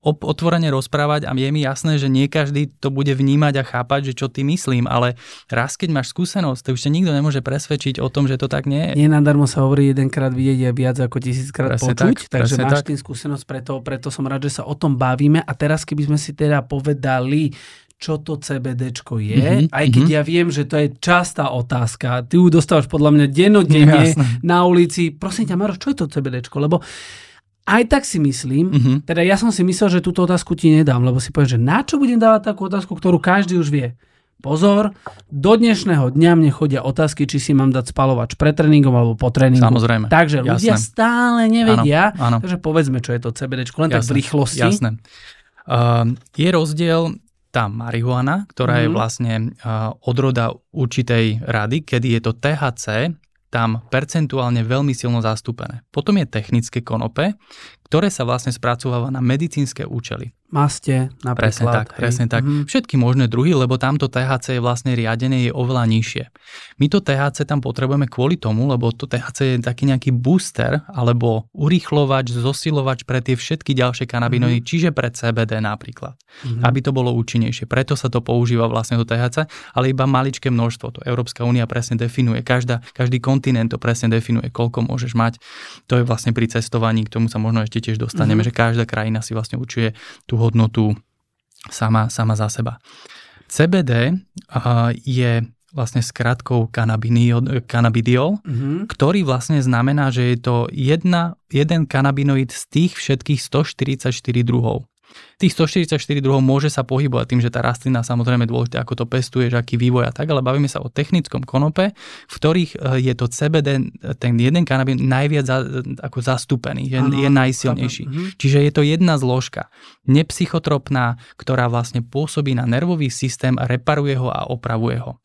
otvorene rozprávať a je mi jasné, že nie každý to bude vnímať a chápať, že čo ty myslím, ale raz keď máš skúsenosť, to už ťa nikto nemôže presvedčiť o tom, že to tak nie je. Nenadarmo sa hovorí jedenkrát vidieť a viac ako tisíckrát presne počuť, tak, takže máš tak. tým skúsenosť, preto, preto som rád, že sa o tom bavíme a teraz keby sme si teda povedali, čo to CBDčko je, mm-hmm, aj keď mm-hmm. ja viem, že to je častá otázka. Ty ju dostávaš podľa mňa denodenne na ulici. Prosím ťa, Maroš, čo je to CBDčko? Lebo aj tak si myslím, uh-huh. teda ja som si myslel, že túto otázku ti nedám, lebo si poviem, že na čo budem dávať takú otázku, ktorú každý už vie. Pozor, do dnešného dňa mne chodia otázky, či si mám dať spalovač pred tréningom alebo po tréningu. Samozrejme. Takže jasné. ľudia stále nevedia. Áno, áno. Takže povedzme, čo je to CBD, len jasné, tak v rýchlosti. Jasné. Uh, je rozdiel tá marihuana, ktorá mm. je mhm. vlastne uh, odroda určitej rady, kedy je to THC, tam percentuálne veľmi silno zastúpené. Potom je technické konope, ktoré sa vlastne spracováva na medicínske účely. Maste napríklad. Presne tak, hej. presne tak. Mm-hmm. Všetky možné druhy, lebo tamto THC je vlastne riadené, je oveľa nižšie. My to THC tam potrebujeme kvôli tomu, lebo to THC je taký nejaký booster alebo urýchlovač, zosilovač pre tie všetky ďalšie kanabinoidy, mm-hmm. čiže pre CBD napríklad, mm-hmm. aby to bolo účinnejšie. Preto sa to používa vlastne to THC, ale iba maličké množstvo. To Európska únia presne definuje. Každá, každý kontinent to presne definuje, koľko môžeš mať. To je vlastne pri cestovaní, k tomu sa možno ešte tiež dostaneme, mm-hmm. že každá krajina si vlastne určuje tú hodnotu sama, sama za seba. CBD uh, je vlastne skratkou cannabidiol, mm-hmm. ktorý vlastne znamená, že je to jedna, jeden kanabinoid z tých všetkých 144 druhov. Tých 144 druhov môže sa pohybovať tým, že tá rastlina samozrejme dôležité, ako to pestuješ, aký vývoj a tak, ale bavíme sa o technickom konope, v ktorých eh, je to CBD, ten jeden kanabín najviac za, ako zastúpený, je, ano, je najsilnejší. Ano. Mhm. Čiže je to jedna zložka, nepsychotropná, ktorá vlastne pôsobí na nervový systém, reparuje ho a opravuje ho.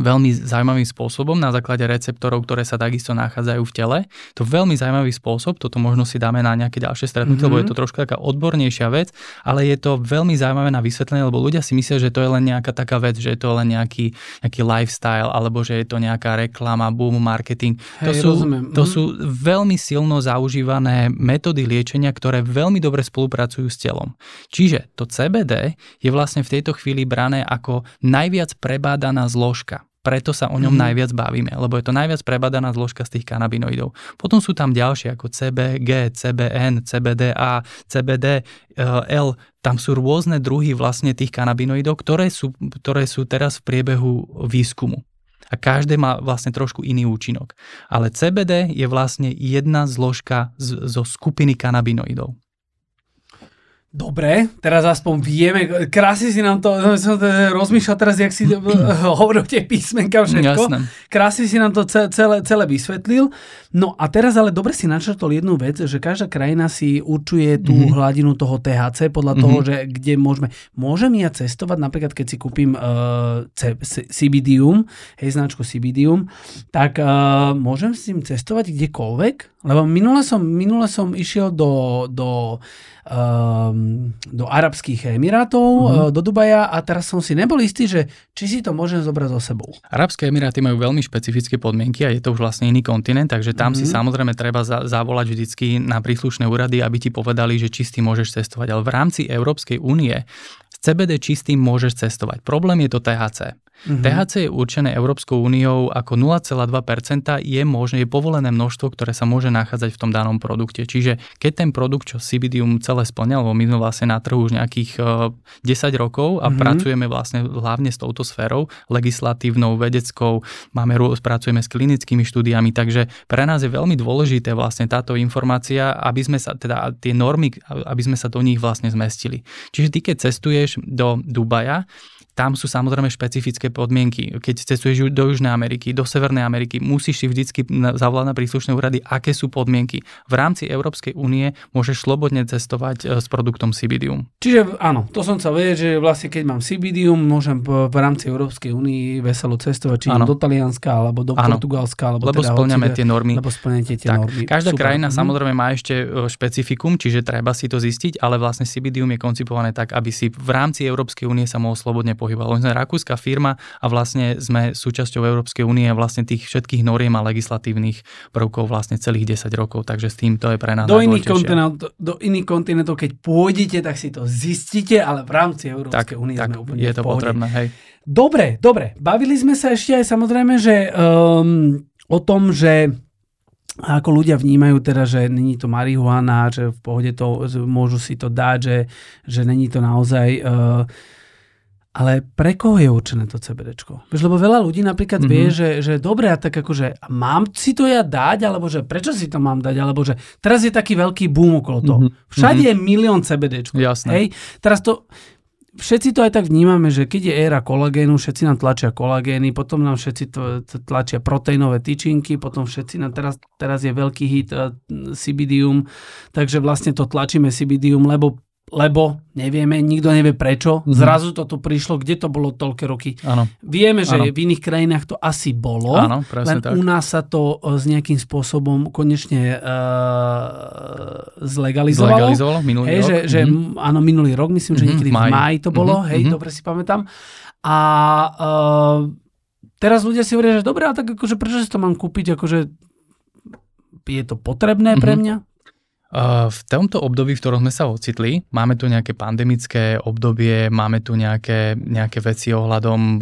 Veľmi zaujímavým spôsobom na základe receptorov, ktoré sa takisto nachádzajú v tele. To veľmi zaujímavý spôsob, toto možno si dáme na nejaké ďalšie stretnutie, mm-hmm. lebo je to trošku taká odbornejšia vec, ale je to veľmi zaujímavé na vysvetlenie, lebo ľudia si myslia, že to je len nejaká taká vec, že je to len nejaký, nejaký lifestyle, alebo že je to nejaká reklama, boom, marketing. Hej, to, sú, to mm-hmm. sú veľmi silno zaužívané metódy liečenia, ktoré veľmi dobre spolupracujú s telom. Čiže to CBD je vlastne v tejto chvíli brané ako najviac prebádaná zložka preto sa o ňom mm. najviac bavíme, lebo je to najviac prebadaná zložka z tých kanabinoidov. Potom sú tam ďalšie ako CBG, CBN, CBDA, CBD, L, tam sú rôzne druhy vlastne tých kanabinoidov, ktoré sú, ktoré sú teraz v priebehu výskumu. A každé má vlastne trošku iný účinok. Ale CBD je vlastne jedna zložka z, zo skupiny kanabinoidov. Dobre, teraz aspoň vieme, krásne si nám to, som to rozmýšľal teraz, jak si hovoril tie písmenka všetko. Jasné. Krásne si nám to celé, celé vysvetlil. No a teraz ale dobre si načrtol jednu vec, že každá krajina si určuje tú mm-hmm. hladinu toho THC podľa mm-hmm. toho, že kde môžeme. Môžem ja cestovať, napríklad keď si kúpim uh, C- C- CBDium, hej, značku CBDium, tak uh, môžem s tým cestovať kdekoľvek? Lebo minule som, minule som išiel do, do um, do Arabských Emirátov, mm-hmm. do Dubaja a teraz som si nebol istý, že či si to môžem zobrať so sebou. Arabské Emiráty majú veľmi špecifické podmienky a je to už vlastne iný kontinent, takže tam mm-hmm. si samozrejme treba za, zavolať vždycky na príslušné úrady, aby ti povedali, že či s tým môžeš cestovať. Ale v rámci Európskej únie s CBD čistým môžeš cestovať. Problém je to THC. Mm-hmm. THC je určené Európskou úniou ako 0,2%, je možné, je povolené množstvo, ktoré sa môže nachádzať v tom danom produkte. Čiže keď ten produkt, čo CBDium celé splňa, lebo my sme vlastne na trhu už nejakých 10 e, rokov a mm-hmm. pracujeme vlastne hlavne s touto sférou, legislatívnou, vedeckou, máme, pracujeme s klinickými štúdiami, takže pre nás je veľmi dôležité vlastne táto informácia, aby sme sa, teda tie normy, aby sme sa do nich vlastne zmestili. Čiže ty, keď cestuješ do Dubaja, tam sú samozrejme špecifické podmienky. Keď cestuješ do Južnej Ameriky, do Severnej Ameriky, musíš si vždycky zavolať na príslušné úrady, aké sú podmienky. V rámci Európskej únie môžeš slobodne cestovať e, s produktom Cibidium. Čiže áno, to som sa vedieť, že vlastne keď mám Cibidium, môžem v rámci Európskej únie veselo cestovať, či do Talianska, alebo do ano. Portugalska, alebo lebo teda splňame tie normy. Lebo splňate tie tak, normy. Každá Super. krajina mm-hmm. samozrejme má ešte e, špecifikum, čiže treba si to zistiť, ale vlastne Cibidium je koncipované tak, aby si v rámci Európskej únie sa mohol slobodne pohybovať. My sme rakúska firma a vlastne sme súčasťou Európskej únie a vlastne tých všetkých noriem a legislatívnych prvkov vlastne celých 10 rokov, takže s tým to je pre nás do iných, do, do iných kontinentov, keď pôjdete, tak si to zistíte, ale v rámci Európskej únie sme úplne je to potrebné, hej. Dobre, dobre. Bavili sme sa ešte aj samozrejme, že um, o tom, že ako ľudia vnímajú teda, že není to marihuana, že v pohode to, môžu si to dať, že, že není to naozaj uh, ale pre koho je určené to? Vieš, lebo veľa ľudí napríklad mm-hmm. vie, že, že dobre, a tak akože mám si to ja dať, alebo že prečo si to mám dať, alebo že teraz je taký veľký boom okolo toho. Mm-hmm. Všade mm-hmm. je milión CBDčko. Jasné. Hej? Teraz to, všetci to aj tak vnímame, že keď je éra kolagénu, všetci nám tlačia kolagény, potom nám všetci to, to tlačia proteínové tyčinky, potom všetci nám teraz, teraz je veľký hit uh, CBDium, takže vlastne to tlačíme CBDium, lebo lebo nevieme, nikto nevie prečo. Mm-hmm. Zrazu to tu prišlo, kde to bolo toľké roky. Ano. Vieme, že ano. v iných krajinách to asi bolo, ano, len tak. u nás sa to e, s nejakým spôsobom konečne uh, zlegalizovalo. Zlegalizovalo minulý hej, rok. Že, že, mm-hmm. Áno, minulý rok, myslím, že mm-hmm, niekedy v máji to bolo, mm-hmm. hej, mm-hmm. dobre si pamätám. A uh, teraz ľudia si hovoria, že dobre, a tak akože prečo si to mám kúpiť, akože je to potrebné mm-hmm. pre mňa? V tomto období, v ktorom sme sa ocitli, máme tu nejaké pandemické obdobie, máme tu nejaké, nejaké veci ohľadom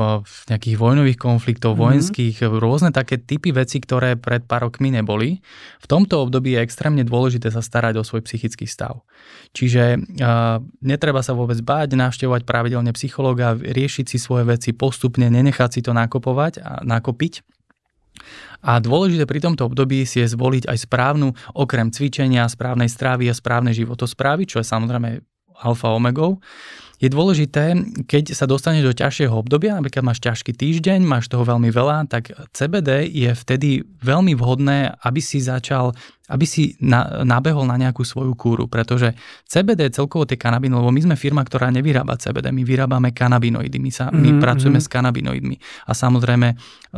nejakých vojnových konfliktov, mm-hmm. vojenských, rôzne také typy veci, ktoré pred pár rokmi neboli. V tomto období je extrémne dôležité sa starať o svoj psychický stav. Čiže uh, netreba sa vôbec báť, navštevovať pravidelne psychológa, riešiť si svoje veci postupne, nenechať si to nakopovať a nakopiť a dôležité pri tomto období si je zvoliť aj správnu, okrem cvičenia, správnej strávy a správnej životosprávy, čo je samozrejme alfa omegou, je dôležité, keď sa dostaneš do ťažšieho obdobia, napríklad máš ťažký týždeň, máš toho veľmi veľa, tak CBD je vtedy veľmi vhodné, aby si začal aby si na, nabehol na nejakú svoju kúru, pretože CBD celkovo tie kanabiny, lebo my sme firma, ktorá nevyrába CBD, my vyrábame kanabinoidy, my, sa, my mm-hmm. pracujeme s kanabinoidmi a samozrejme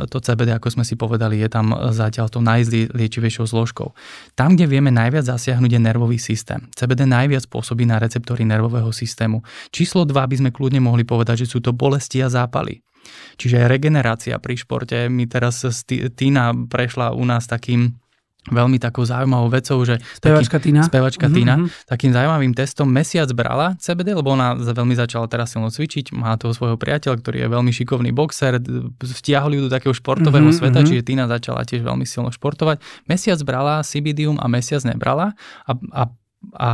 to CBD, ako sme si povedali, je tam zatiaľ to najzliečivejšou zložkou. Tam, kde vieme najviac zasiahnuť je nervový systém. CBD najviac pôsobí na receptory nervového systému. Číslo 2 by sme kľudne mohli povedať, že sú to bolesti a zápaly. Čiže regenerácia pri športe. My teraz Tina prešla u nás takým veľmi takou zaujímavou vecou, že spevačka taký, Tina, spevačka mm-hmm. Tina mhm. takým zaujímavým testom mesiac brala CBD, lebo ona veľmi začala teraz silno cvičiť, má toho svojho priateľa, ktorý je veľmi šikovný boxer, vtiahli ju do takého športového mm-hmm. sveta, čiže Tina začala tiež veľmi silno športovať. Mesiac brala CBDum a mesiac nebrala a, a, a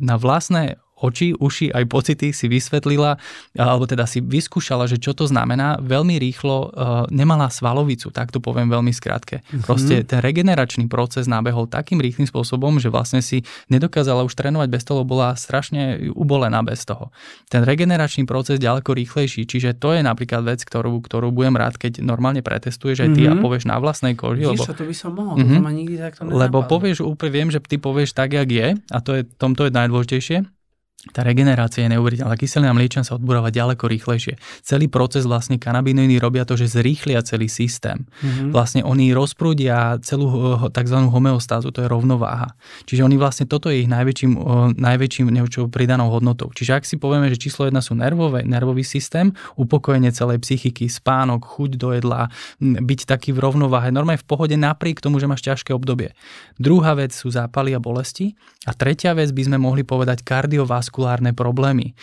na vlastné oči, uši, aj pocity si vysvetlila, alebo teda si vyskúšala, že čo to znamená. Veľmi rýchlo uh, nemala svalovicu, tak to poviem veľmi skrátke. Mm-hmm. Proste ten regeneračný proces nábehol takým rýchlým spôsobom, že vlastne si nedokázala už trénovať bez toho, bola strašne ubolená bez toho. Ten regeneračný proces ďaleko rýchlejší, čiže to je napríklad vec, ktorú, ktorú budem rád, keď normálne pretestuješ aj ty mm-hmm. a mhm. povieš na vlastnej koži. Lebo, to by som mohol, mm-hmm. to ma nikdy takto Lebo povieš úplne, viem, že ty povieš tak, jak je a to je, tomto je najdôležitejšie tá regenerácia je neuveriteľná. Kyselina mliečna sa odburáva ďaleko rýchlejšie. Celý proces vlastne kanabinoidy robia to, že zrýchlia celý systém. Mm-hmm. Vlastne oni rozprúdia celú tzv. homeostázu, to je rovnováha. Čiže oni vlastne, toto je ich najväčším, najväčším nevčou pridanou hodnotou. Čiže ak si povieme, že číslo jedna sú nervové, nervový systém, upokojenie celej psychiky, spánok, chuť do jedla, byť taký v rovnováhe, normálne v pohode napriek tomu, že máš ťažké obdobie. Druhá vec sú zápaly a bolesti. A tretia vec by sme mohli povedať kardiovaskulárne kardiovaskulárne problémy,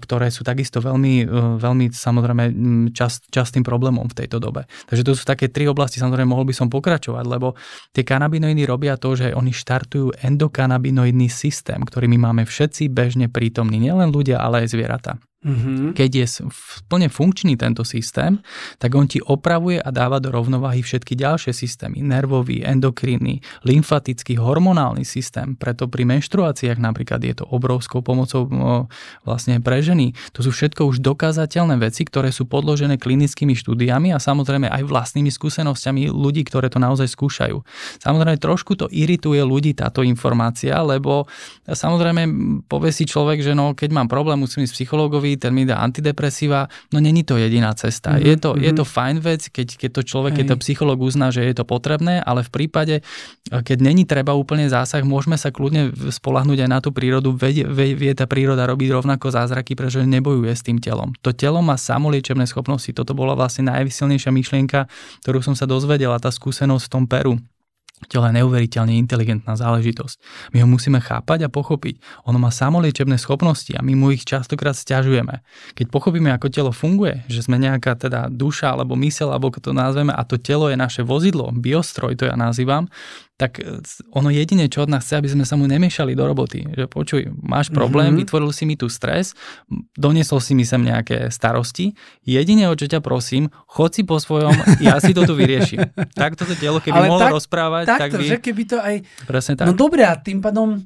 ktoré sú takisto veľmi, e, veľmi samozrejme čast, častým problémom v tejto dobe. Takže to sú také tri oblasti, samozrejme mohol by som pokračovať, lebo tie kanabinoidy robia to, že oni štartujú endokanabinoidný systém, ktorý my máme všetci bežne prítomní, nielen ľudia, ale aj zvieratá. Mm-hmm. Keď je plne funkčný tento systém, tak on ti opravuje a dáva do rovnováhy všetky ďalšie systémy. Nervový, endokrinný, lymfatický, hormonálny systém. Preto pri menštruáciách napríklad je to obrovskou pomocou vlastne pre ženy. To sú všetko už dokázateľné veci, ktoré sú podložené klinickými štúdiami a samozrejme aj vlastnými skúsenosťami ľudí, ktoré to naozaj skúšajú. Samozrejme trošku to irituje ľudí táto informácia, lebo samozrejme povie si človek, že no keď mám problém, musím ísť psychologovi, ten mi dá antidepresíva, no není to jediná cesta. Mm-hmm. Je, to, je mhm. to fajn vec, keď, keď to človek, Hej. keď to psycholog uzná, že je to potrebné, ale v prípade, keď není treba úplne zásah, môžeme sa kľudne spolahnúť aj na tú prírodu, vie, vie, vie tá príroda robiť rovnako zázraky, pretože nebojuje s tým telom. To telo má samoliečebné schopnosti. Toto bola vlastne najsilnejšia myšlienka, ktorú som sa dozvedela, tá skúsenosť v tom Peru. Telo je neuveriteľne inteligentná záležitosť. My ho musíme chápať a pochopiť. Ono má samoliečebné schopnosti a my mu ich častokrát stiažujeme. Keď pochopíme, ako telo funguje, že sme nejaká teda duša alebo mysel, alebo ako to nazveme, a to telo je naše vozidlo, biostroj to ja nazývam, tak e, ono jedine, čo od nás chce, aby sme sa mu nemiešali do roboty. Že počuj, máš problém, mm-hmm. vytvoril si mi tu stres, doniesol si mi sem nejaké starosti, jedine, o čo ťa prosím, chod si po svojom, ja si to tu vyriešim. tak toto telo, keby Ale mohlo tak, rozprávať, tak, tak by... že keby to aj... Presne tak. No dobré, a tým pádom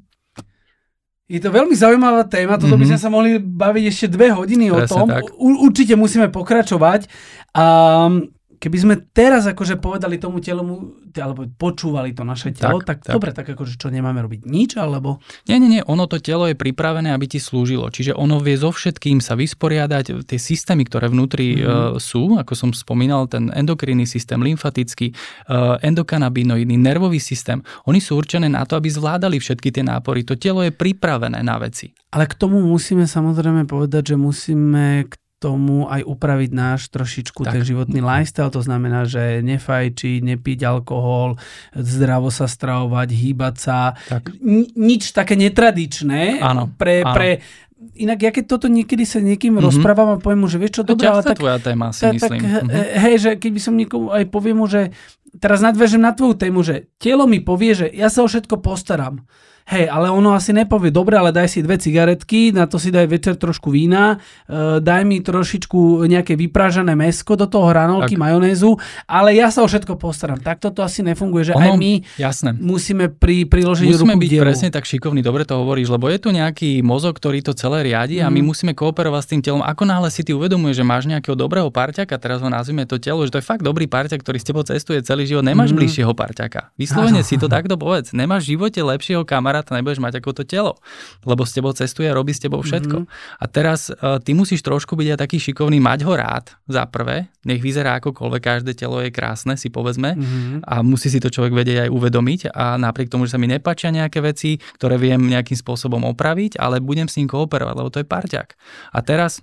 je to veľmi zaujímavá téma, toto mm-hmm. by mhm. sme sa mohli baviť ešte dve hodiny Presne o tom. U, určite musíme pokračovať. Um, keby sme teraz akože povedali tomu telu, alebo počúvali to naše telo, tak, tak, tak. dobre, tak akože čo nemáme robiť nič, alebo... Nie, nie, nie, ono to telo je pripravené, aby ti slúžilo. Čiže ono vie so všetkým sa vysporiadať. Tie systémy, ktoré vnútri mm-hmm. uh, sú, ako som spomínal, ten endokrinný systém, lymfatický, uh, endokanabinoidný, nervový systém, oni sú určené na to, aby zvládali všetky tie nápory. To telo je pripravené na veci. Ale k tomu musíme samozrejme povedať, že musíme k tomu aj upraviť náš trošičku tak. ten životný lifestyle, to znamená, že nefajčiť, nepiť alkohol, zdravo sa stravovať, hýbať sa, tak. Nič také netradičné áno, pre, áno. pre Inak ja keď toto niekedy sa niekým mm-hmm. rozprávam a poviem mu, že vieš čo, dobré, ale tak... tvoja téma, si tak, myslím. Tak, mm-hmm. hej, že keď by som niekomu aj poviem mu, že teraz nadvežem na tvoju tému, že telo mi povie, že ja sa o všetko postaram Hej, ale ono asi nepovie, dobre, ale daj si dve cigaretky, na to si daj večer trošku vína, uh, daj mi trošičku nejaké vyprážané mesko do toho hranolky, tak. majonézu, ale ja sa o všetko postaram. Takto to asi nefunguje, že ono, aj my jasné. musíme pri, priložiť musíme ruku byť dielu. presne tak šikovní, dobre to hovoríš, lebo je tu nejaký mozog, ktorý to celé riadi mm. a my mhm. musíme kooperovať s tým telom. Ako náhle si ty uvedomuješ, že máš nejakého dobrého parťaka, teraz ho nazvime to telo, že to je fakt dobrý parťak, ktorý s tebou cestuje celý život, nemáš mm. bližšieho parťaka. Vyslovene si to takto povedz. Nemáš v živote lepšieho kamaráta, nebudeš mať ako to telo, lebo s tebou cestuje a robí s tebou všetko. Mm-hmm. A teraz uh, ty musíš trošku byť aj taký šikovný, mať ho rád za prvé, nech vyzerá akokoľvek, každé telo je krásne, si povedzme, mm-hmm. a musí si to človek vedieť aj uvedomiť a napriek tomu, že sa mi nepáčia nejaké veci, ktoré viem nejakým spôsobom opraviť, ale budem s ním kooperovať, lebo to je parťak. A teraz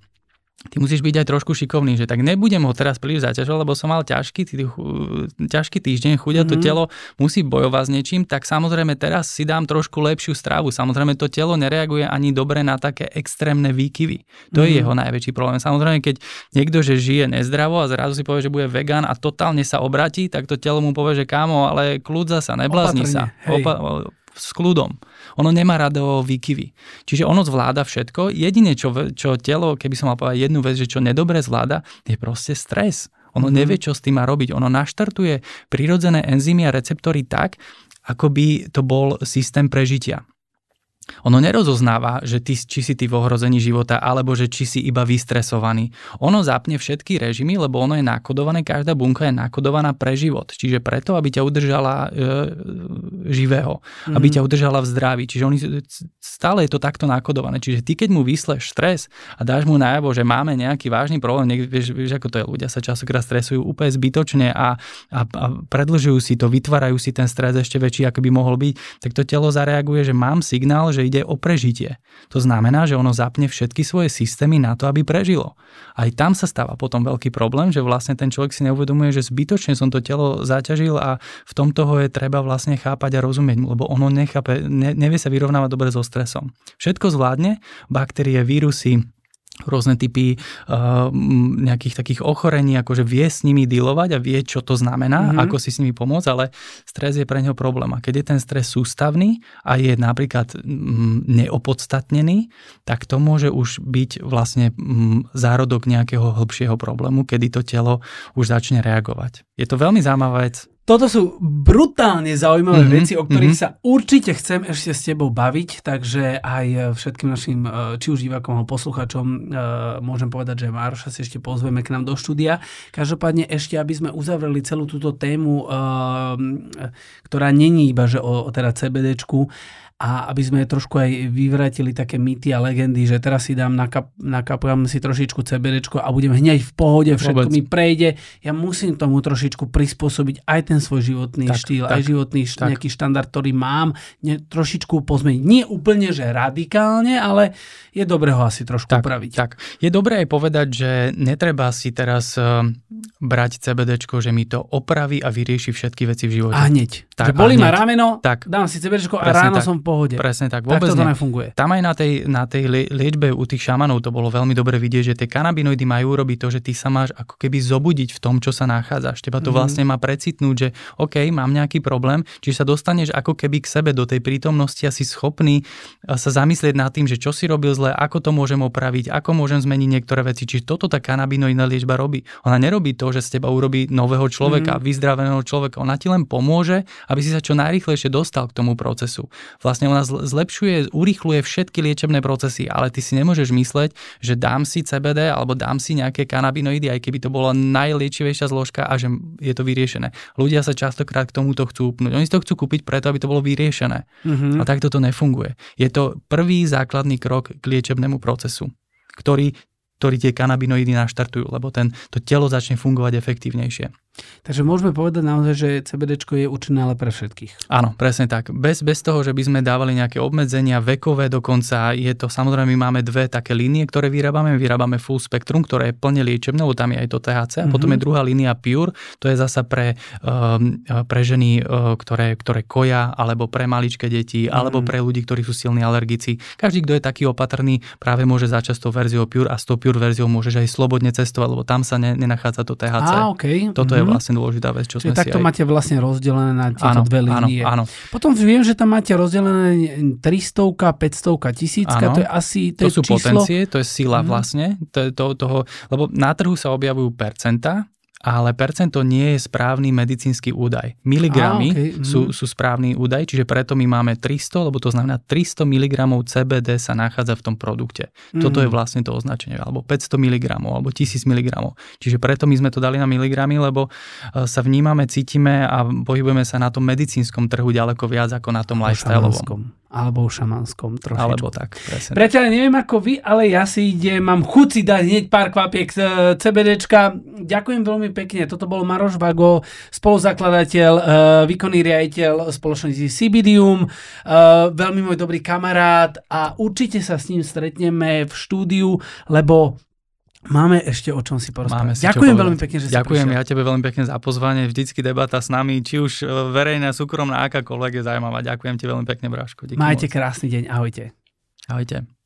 ty musíš byť aj trošku šikovný, že tak nebudem ho teraz príliš zaťažovať, lebo som mal ťažký, tý, ťažký týždeň, chudia mm-hmm. to mhm. telo musí bojovať s niečím, tak samozrejme teraz si dám trošku lepšiu stravu. Samozrejme to telo nereaguje ani dobre na také extrémne výkyvy. To mm-hmm. je mhm. jeho najväčší problém. Samozrejme, keď niekto, že žije nezdravo a zrazu si povie, že bude vegan a totálne sa obratí, tak to telo mu povie, že kámo, ale kľudza sa, neblazni sa. Opa- s kľudom. Ono nemá rado výkyvy. Čiže ono zvláda všetko. Jedine, čo, čo telo, keby som mal povedať jednu vec, že čo nedobre zvláda, je proste stres. Ono mm-hmm. nevie, čo s tým má robiť. Ono naštartuje prirodzené enzymy a receptory tak, ako by to bol systém prežitia. Ono nerozoznáva, že ty, či si ty v ohrození života, alebo že či si iba vystresovaný. Ono zapne všetky režimy, lebo ono je nakodované, každá bunka je nakodovaná pre život. Čiže preto, aby ťa udržala e, živého, mm-hmm. aby mhm. ťa udržala v zdraví. Čiže oni, stále je to takto nakodované. Čiže ty, keď mu vysleš stres a dáš mu najavo, že máme nejaký vážny problém, nech, vieš, vieš, ako to je, ľudia sa častokrát stresujú úplne zbytočne a, a, a predlžujú si to, vytvárajú si ten stres ešte väčší, ako by mohol byť, tak to telo zareaguje, že mám signál, že ide o prežitie. To znamená, že ono zapne všetky svoje systémy na to, aby prežilo. Aj tam sa stáva potom veľký problém, že vlastne ten človek si neuvedomuje, že zbytočne som to telo zaťažil a v tom toho je treba vlastne chápať a rozumieť, lebo ono nechápe, ne, nevie sa vyrovnávať dobre so stresom. Všetko zvládne, baktérie, vírusy, rôzne typy uh, nejakých takých ochorení, akože vie s nimi dealovať a vie, čo to znamená, mm-hmm. ako si s nimi pomôcť, ale stres je pre neho problém. A keď je ten stres sústavný a je napríklad um, neopodstatnený, tak to môže už byť vlastne um, zárodok nejakého hĺbšieho problému, kedy to telo už začne reagovať. Je to veľmi zaujímavá vec toto sú brutálne zaujímavé mm-hmm, veci, o ktorých mm-hmm. sa určite chcem ešte s tebou baviť, takže aj všetkým našim e, či už divákom alebo posluchačom e, môžem povedať, že Maroša si ešte pozveme k nám do štúdia. Každopádne ešte, aby sme uzavreli celú túto tému, e, ktorá není iba že o, o teda CBDčku, a aby sme trošku aj vyvratili také mýty a legendy, že teraz si dám, nakap, nakapujem si trošičku CBD a budem hneď v pohode, všetko Vôbec. mi prejde. Ja musím tomu trošičku prispôsobiť aj ten svoj životný tak, štýl, tak, aj životný tak. nejaký štandard, ktorý mám, ne, trošičku pozmeniť. Nie úplne, že radikálne, ale je dobré ho asi trošku tak, upraviť. Tak. Je dobré aj povedať, že netreba si teraz uh, brať CBD, že mi to opraví a vyrieši všetky veci v živote. A hneď. Tak, že bolí ma rameno, tak, dám si CBD a ráno tak. som pohode. Presne tak, vôbec tak to nefunguje. Tam aj na tej, na tej liečbe u tých šamanov to bolo veľmi dobre vidieť, že tie kanabinoidy majú robiť to, že ty sa máš ako keby zobudiť v tom, čo sa nachádzaš. Teba to mm-hmm. vlastne má precitnúť, že OK, mám nejaký problém, čiže sa dostaneš ako keby k sebe do tej prítomnosti a si schopný sa zamyslieť nad tým, že čo si robil zle, ako to môžem opraviť, ako môžem zmeniť niektoré veci. Čiže toto tá kanabinoidná liečba robí. Ona nerobí to, že z teba urobí nového človeka, mm-hmm. vyzdraveného človeka. Ona ti len pomôže, aby si sa čo najrychlejšie dostal k tomu procesu. Vlastne vlastne ona zlepšuje, urýchluje všetky liečebné procesy, ale ty si nemôžeš mysleť, že dám si CBD alebo dám si nejaké kanabinoidy, aj keby to bola najliečivejšia zložka a že je to vyriešené. Ľudia sa častokrát k tomuto chcú upnúť. Oni si to chcú kúpiť preto, aby to bolo vyriešené. Mm-hmm. A takto to nefunguje. Je to prvý základný krok k liečebnému procesu, ktorý ktorý tie kanabinoidy naštartujú, lebo ten, to telo začne fungovať efektívnejšie. Takže môžeme povedať naozaj, že CBD je určené ale pre všetkých. Áno, presne tak. Bez, bez toho, že by sme dávali nejaké obmedzenia vekové dokonca, je to samozrejme, my máme dve také línie, ktoré vyrábame. Vyrábame full spektrum, ktoré je plne liečebné, lebo tam je aj to THC. Mm-hmm. A potom je druhá línia Pure, to je zasa pre, um, pre ženy, uh, ktoré, ktoré koja, alebo pre maličké deti, mm-hmm. alebo pre ľudí, ktorí sú silní alergici. Každý, kto je taký opatrný, práve môže začať s tou verziou Pure a s tou Pure verziou môžeš aj slobodne cestovať, lebo tam sa ne, nenachádza to THC. Á, okay. Toto mm-hmm. je je vlastne dôležitá vec, čo Čiže sme takto si aj... máte vlastne rozdelené na tieto áno, dve línie. Áno, áno. Potom viem, že tam máte rozdelené 300, 500, 1000, to je asi to, to sú číslo... potencie, to je sila mm. vlastne, to je to, toho, lebo na trhu sa objavujú percentá, ale percento nie je správny medicínsky údaj. Miligramy ah, okay. mm. sú, sú správny údaj, čiže preto my máme 300, lebo to znamená 300 mg CBD sa nachádza v tom produkte. Mm. Toto je vlastne to označenie, alebo 500 mg, alebo 1000 mg. Čiže preto my sme to dali na miligramy, lebo e, sa vnímame, cítime a pohybujeme sa na tom medicínskom trhu ďaleko viac ako na tom lifestyleovom alebo šamanskom trošičku. Alebo tak, presne. Priateľe, neviem ako vy, ale ja si idem, mám chuť si dať hneď pár kvapiek z e, CBDčka. Ďakujem veľmi pekne. Toto bol Maroš Vago, spoluzakladateľ, e, výkonný riaditeľ spoločnosti Cibidium, e, veľmi môj dobrý kamarát a určite sa s ním stretneme v štúdiu, lebo Máme ešte o čom si porozprávať. si Ďakujem veľmi pekne, že Ďakujem si ja tebe veľmi pekne za pozvanie. Vždycky debata s nami, či už e, verejná, súkromná, akákoľvek je zaujímavá. Ďakujem ti veľmi pekne, Bráško. Majte moc. krásny deň. Ahojte. Ahojte.